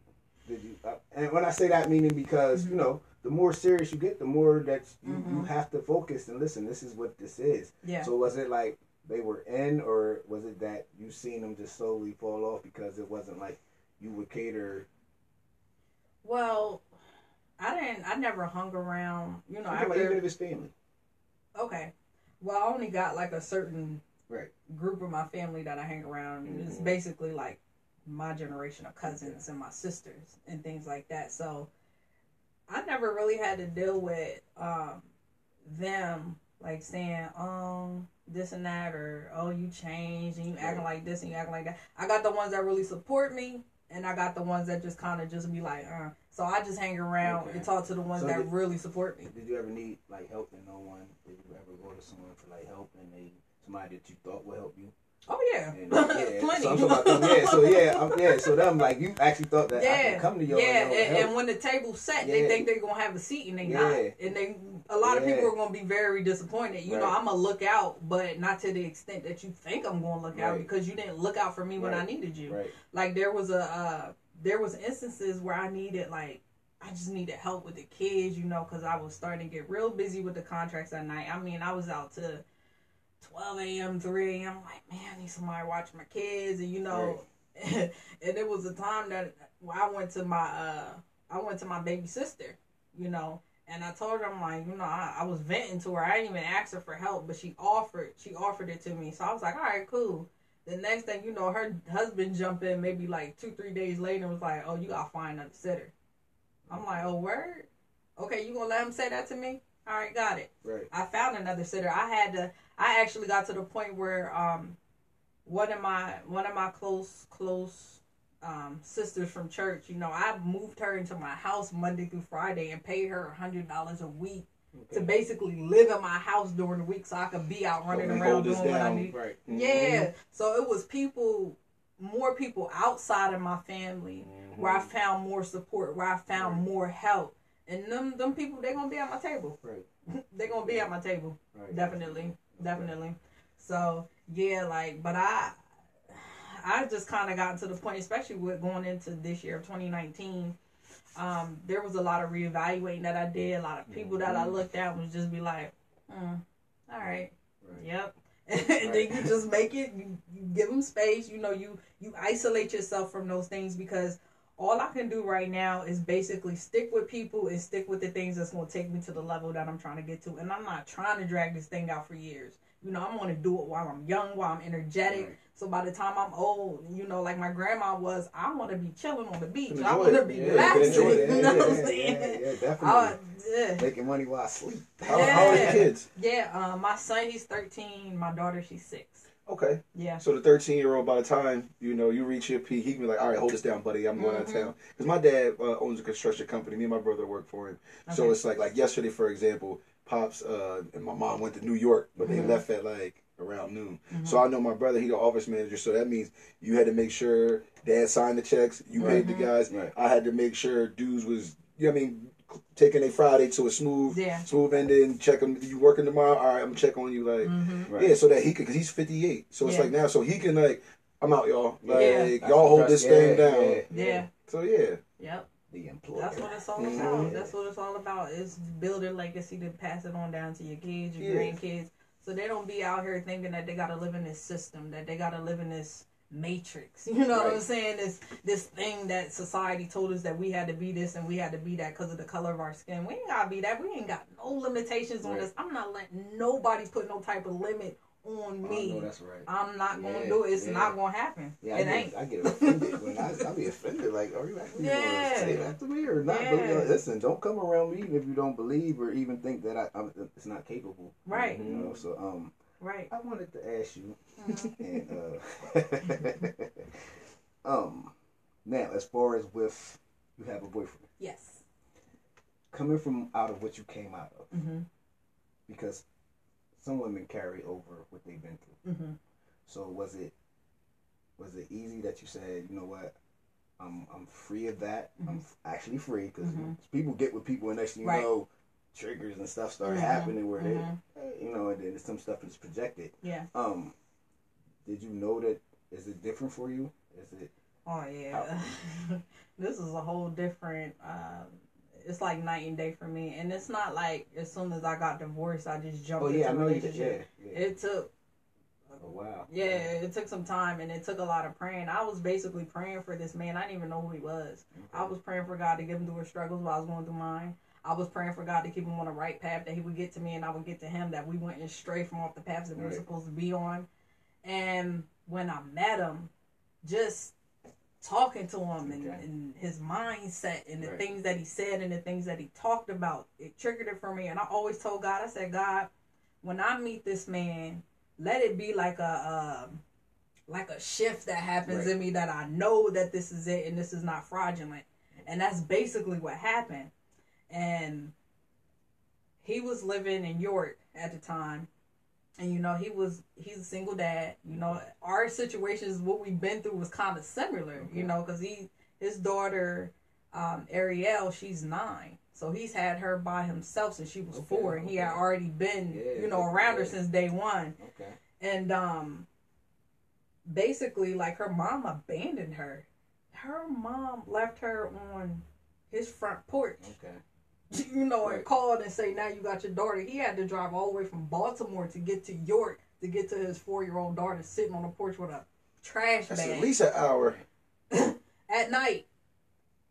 Did you? Uh, and when I say that, meaning because you know the more serious you get, the more that you, you Mhm. have to focus and listen. This is what this is. Yeah. So was it like they were in, or was it that you seen them just slowly fall off because it wasn't like you would cater? well, I didn't. I never hung around. You know, talking even if it's family, Okay. Well, I only got like a certain right? group of my family that I hang around. and It's basically like my generation of cousins and my sisters and things like that. So I never really had to deal with um, them like saying, um, this and that, or oh, you changed and you acting like this and you acting like that. I got the ones that really support me, and I got the ones that just kind of just be like, uh. So I just hang around Okay. and talk to the ones So that did- really support me. Did you ever need like help and no one? Did you ever go to someone for like help and they somebody that you thought would help you? Oh yeah, And, yeah, plenty. So about yeah, so yeah, I'm, yeah. So them like you actually thought that I Yeah, could come to y'all. yeah, and, and, and when the table's set, Yeah. they think they're gonna have a seat and they Yeah. not, and they a lot of people are gonna be very disappointed. You know, I'm gonna look out, but not to the extent that you think I'm gonna look out because you didn't look out for me when I needed you. right. Like there was a uh, there was instances where I needed like I just needed help with the kids, you know, because I was starting to get real busy with the contracts at night. I mean, I was out to 12 a.m., 3 a.m. Like, man, I need somebody to watch my kids, and you know, and it was a time that I went to my uh, I went to my baby sister, you know, and I told her I'm like, you know, I, I was venting to her. I didn't even ask her for help, but she offered she offered it to me. So I was like, all right, cool. The next thing you know, her husband jumped in maybe like two, three days later and was like, Oh, you gotta find another sitter. I'm like, Oh word? Okay, you gonna let him say that to me? Alright, got it. Right. I found another sitter. I had to I actually got to the point where um one of my one of my close close um sisters from church, you know, I moved her into my house Monday through Friday and paid her a hundred dollars a week to basically live in my house during the week so I could be out running we around doing what I need. Right. Yeah. So it was people, more people outside of my family where I Mm-hmm. found more support, where I found Right. more help. And them them people they're gonna be at my table. Right. they're gonna be at my table. Right. Definitely. Definitely. So yeah, like but I I just kinda got to the point, especially with going into this year of twenty nineteen. Um, there was a lot of reevaluating that I did. A lot of people that I Mhm. looked at was just be like, mm, all right, Right. Yep. and then you just make it. You, you give them space. You know, you you isolate yourself from those things because all I can do right now is basically stick with people and stick with the things that's going to take me to the level that I'm trying to get to. And I'm not trying to drag this thing out for years. You know, I'm gonna do it while I'm young, while I'm energetic. So by the time I'm old, you know, like my grandma was, I want to be chilling on the beach. I want to be Yeah, you relaxing. You Yeah, know what I'm yeah, saying? yeah, yeah, definitely. yeah. Making money while I sleep. How, how are your Yeah. kids? Yeah, um, my son he's thirteen. My daughter she's six. Okay. Yeah. So the 13 year old, by the time you know you reach your peak, he can be like, "All right, hold this down, buddy. I'm going out of Mhm. town." Because my dad uh, owns a construction company. Me and my brother work for him. So it's like like yesterday, for example, pops uh, and my mom went to New York, but they Mhm. left at like around noon. Mhm. So I know my brother, he the office manager. So that means you had to make sure dad signed the checks. You paid the Mhm. guys. Right. I had to make sure dudes was. You know what I mean? Taking a Friday to a smooth, Yeah. smooth ending. Check him. You working tomorrow? All right, I'm gonna check on you. Like, Mhm. Right. yeah, so that he could, cause he's 58. So it's Yeah. like now, so he can like, I'm out, y'all. Like, Yeah. That's y'all hold trust- this thing down. yeah, Yeah. So yeah, Yep. The employer. That's what it's all Mhm. about. That's what it's all about. Is building legacy to pass it on down to your kids, your Yeah. grandkids, so they don't be out here thinking that they gotta live in this system, that they gotta live in this matrix. You know what I'm saying? This this thing that society told us that we had to be this and we had to be that because of the color of our skin. We ain't gotta be that. We ain't got no limitations on Right. this. I'm not letting nobody put no type of limit on Oh, me. that's right. I'm not gonna do it. It's yeah. not gonna happen. Yeah, I it get, ain't. I get offended when I, I be offended. Like, are you actually Yeah. to say that to me or not? Yeah. Believe, listen, don't come around me even if you don't believe or even think that I, I'm, it's not capable. Right. You know. So, um, Right. I wanted to ask you, Mhm. and uh, um, now as far as with you have a boyfriend Yes. coming from out of what you came out of, hmm because some women carry over what they've been through. hmm So was it was it easy that you said, you know what, I'm I'm free of that. I'm f- actually free because Mhm. people get with people and next thing you Right. know, triggers and stuff start Mhm. happening where they, eh, you know, and then some stuff is projected. Yeah. Um, did you know that? Is it different for you? Is it? Oh yeah, this is a whole different. Um, it's like night and day for me, and it's not like as soon as I got divorced, I just jumped Oh yeah, into a relationship. Yeah, yeah. It took, oh wow. yeah, it took some time, and it took a lot of praying. I was basically praying for this man. I didn't even know who he was. I was praying for God to give him through his struggles while I was going through mine. I was praying for God to keep him on the right path, that he would get to me and I would get to him, that we wouldn't stray from off the paths that we were supposed to be on. And when I met him, just talking to him and, Okay. and his mindset and the Right. things that he said and the things that he talked about, it triggered it for me. And I always told God, I said, God, when I meet this man, let it be like a um, like a shift that happens Right. in me that I know that this is it and this is not fraudulent. And that's basically what happened. And he was living in York at the time. And you know, he was he's a single dad. You know, our situations what we've been through was kind of similar, you know, cuz he his daughter um Ariel, she's 9. So he's had her by himself since she was Okay, 4 and he had already been, Yeah, you know, yeah, around her since day 1 Okay. and um basically like her mom abandoned her her mom left her on his front porch Okay. You know and Right. called and say now you got your daughter he had to drive all the way from baltimore to get to york to get to his four-year-old daughter sitting on the porch with a trash that's bag at least an hour. at night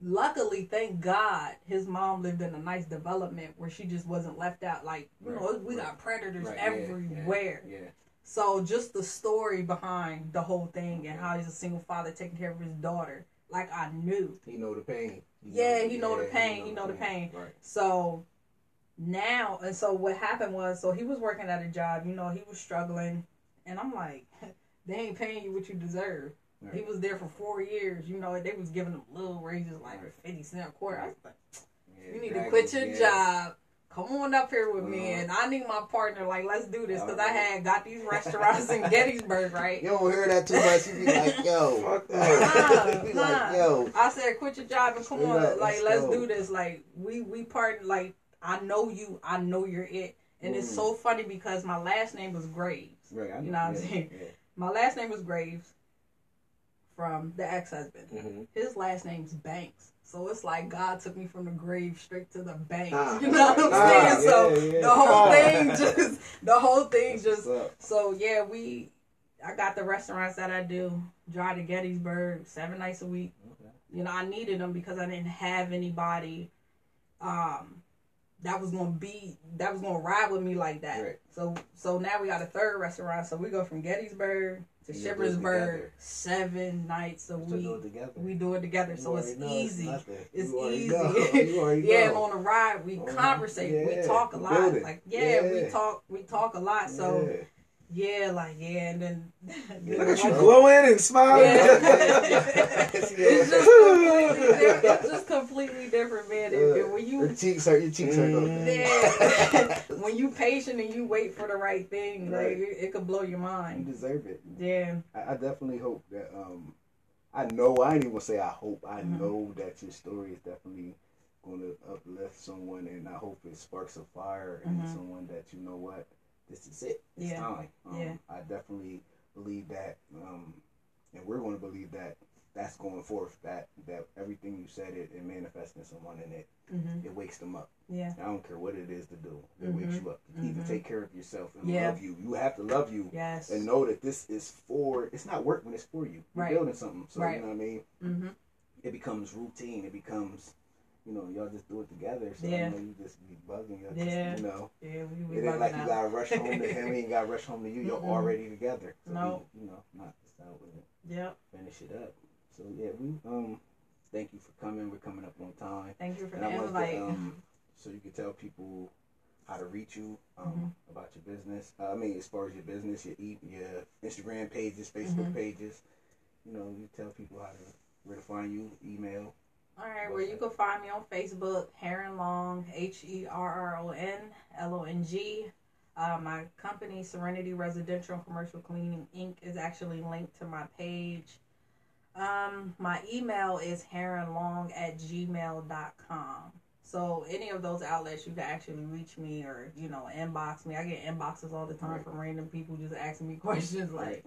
luckily thank god his mom lived in a nice development where she just wasn't left out like you know we right. got predators Right, yeah, everywhere Yeah. so just the story behind the whole thing and how he's a single father taking care of his daughter, like I knew. He know the pain. Yeah, he know the pain, he know the pain. Right. So now, and so what happened was, so he was working at a job, you know, he was struggling, and I'm like, they ain't paying you what you deserve. Right. He was there for four years, you know, they was giving him little raises like Right. fifty cent a quarter. I was like, Yeah, you need to quit your yeah. job. Come on up here with me, Uh-huh. and I need my partner. Like, let's do this because I Alright. had got these restaurants in Gettysburg, right? You don't hear that too much. You be like, yo. Fuck You no. be Nah, like, yo. I said, quit your job and come Straight on, up, like let's let's go. do this. Like we we part like I know you, I know you're it, and it's Mm. so funny because my last name was Graves. Right, I You know know what I'm saying? yeah. My last name was Graves from the ex-husband. Mhm. His last name's Banks. So it's like God took me from the grave straight to the bank. Ah. You know what I'm Ah, saying? so yeah, yeah. the whole Ah. thing just the whole thing That's just so yeah, we I got the restaurants that I do. Drive to Gettysburg seven nights a week. Okay. You know, I needed them because I didn't have anybody um that was gonna be that was gonna ride with me like that. Right. So so now we got a third restaurant. So we go from Gettysburg to And you do it seven nights a do week. together. We do it together, You so it's easy. nothing. It's easy. yeah, and know. on the ride we Uh-huh. conversate, we talk a lot. Like yeah, we talk we talk a lot. So Yeah. yeah, like yeah, and then Look at you Bro. glowing and smiling. Yeah. it's just completely different. It's just completely different, man. And, and when Your you cheeks hurt. Your cheeks hurt. don't yeah, when you patient and you wait for the right thing, like it, it could blow your You mind. deserve it. Yeah, I, I definitely hope that. Um, I know. I ain't even say I hope. I Mhm. know that your story is definitely going to uplift someone, and I hope it sparks a fire in Mhm. someone that you know what this is it. It's Yeah. time. Um, Yeah. I definitely believe that, um, and we're going to believe that. That's going forth. That that everything you said it and manifesting someone in it, hmm it wakes them up. yeah, I don't care what it is to do. It wakes Mhm. you up. Mhm. take care of yourself and Yeah. love you. You have to love you yes, and know that this is for. It's not work when it's for you. You're Right. building something. So Right. you know what I mean. hmm It becomes routine. It becomes, you know, y'all just do it together. So Yeah. I know you just be bugging. Y'all Yeah. Just, you know, yeah. We, we it ain't like you gotta rush home to him. He ain't gotta rush home to you. You're Mm-mm. already together. So No. you know, not just out with it. Yep. Finish it up. So yeah, we um, thank you for coming. We're coming up on time. Thank you for And the invite. um, so you can tell people how to reach you um, Mm-hmm. about your business. Uh, I mean, as far as your business, your e- your Instagram pages, Facebook Mhm. pages. You know, you tell people how to where to find you, email. All right, well, you can find me on Facebook, Herron Long, H E R R O N L O N G. Uh, my company, Serenity Residential and Commercial Cleaning Inc., is actually linked to my page. Um, my email is herronlong at gmail.com. So, any of those outlets, you can actually reach me or, you know, inbox me. I get inboxes all the time Right. from random people just asking me questions like,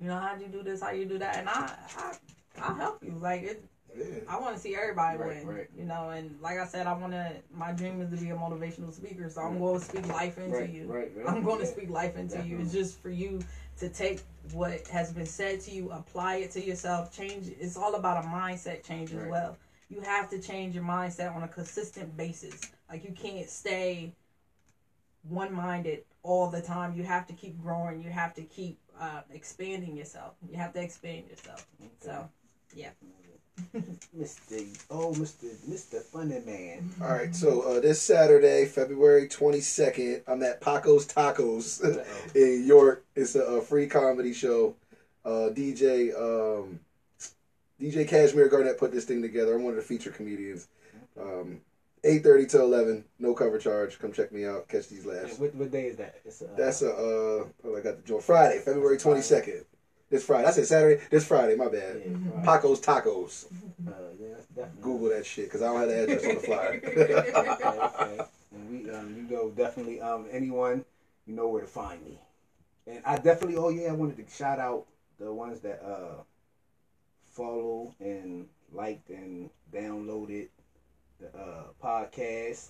you know, how'd you do this? How you do that? And I, I, I'll help you. Like, it, Yeah. I want to see everybody Right, win. right. You know, and like I said, I want to. My dream is to be a motivational speaker, so I'm going to speak life into you. I'm going to speak life into you. It's just for you to take what has been said to you, apply it to yourself, change. It's all about a mindset change as well. You have to change your mindset on a consistent basis. Like you can't stay one minded all the time. You have to keep growing. You have to keep uh, expanding yourself. You have to expand yourself. So, yeah. Mr. Oh, Mr. Mr. Funny Man. All right, so uh, this Saturday, February 22nd, I'm at Paco's Tacos in York. It's a, a free comedy show. Uh, DJ um, DJ Cashmere Garnett put this thing together. I'm one of the featured comedians. Um, 8:30 to 11, no cover charge. Come check me out. Catch these laughs. What, what day is that? It's, uh, That's a uh, oh, I got the joint Friday, February 22nd. This Friday. I said Saturday. This Friday. My bad. Mm-hmm. Paco's Tacos. Uh, yeah, definitely. Google that shit because I don't have the address on the flyer. okay, okay. And we, um, you know, definitely, um, anyone, you know where to find me. And I definitely, oh yeah, I wanted to shout out the ones that uh follow and liked and downloaded the uh podcast.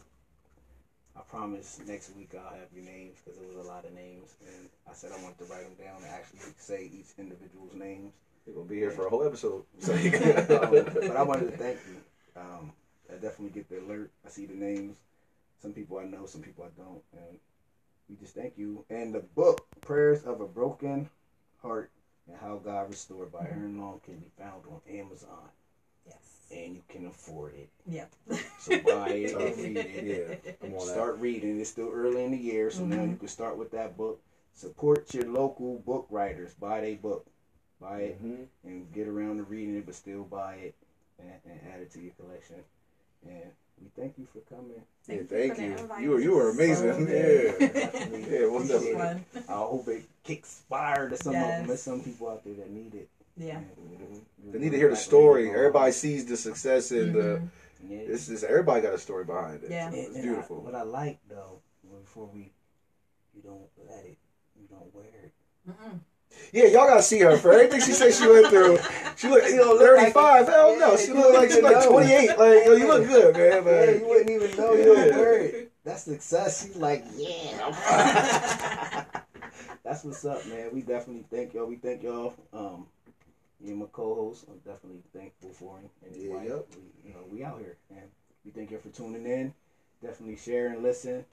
I promise next week I'll have your names because there was a lot of names, and I said I wanted to write them down and actually say each individual's names. You're gonna be here for a whole episode. So Um, but I wanted to thank you. Um, I definitely get the alert. I see the names. Some people I know, some people I don't, and we just thank you. And the book, "Prayers of a Broken Heart and How God Restored" by Herron Long, can be found on Amazon, Yes. and you can afford it. Yep. So buy it and read it. yeah, I'm on that. Start reading. It's still early in the year, so now Mhm. you can start with that book. Support your local book writers. Buy their book. Buy it Mhm. and get around to reading it, but still buy it and, and add it to your collection. And we thank you for coming. Yeah, for thank the you. invite. You were you were amazing. So yeah. good. Yeah, we'll This was definitely- fun. I hope it kicks fire to some of them. There's some people out there that need it. Yeah. They need to hear the story. Everybody sees the success and the. Mhm. Yeah. This is everybody got a story behind it. Yeah. So it's and beautiful. I, what I like though, before we, you don't let it, you don't wear it. Mm-mm. Yeah, y'all gotta see her for everything she said she went through. She look, you know, look like- 35. Hell no, Yeah, she you look like wouldn't she's like 28. Like, yo, you look good, man. Yeah, you wouldn't even know you don't Yeah. That's success. She's like, yeah. That's what's up, man. We definitely thank y'all. We thank y'all. Um, you're my co-host. I'm definitely thankful for him and his yeah, wife. Yep. We, you know, we out here, and we thank you for tuning in. Definitely share and listen,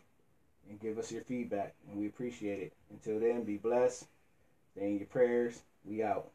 and give us your feedback, and we appreciate it. Until then, be blessed. Stay in your prayers. We out.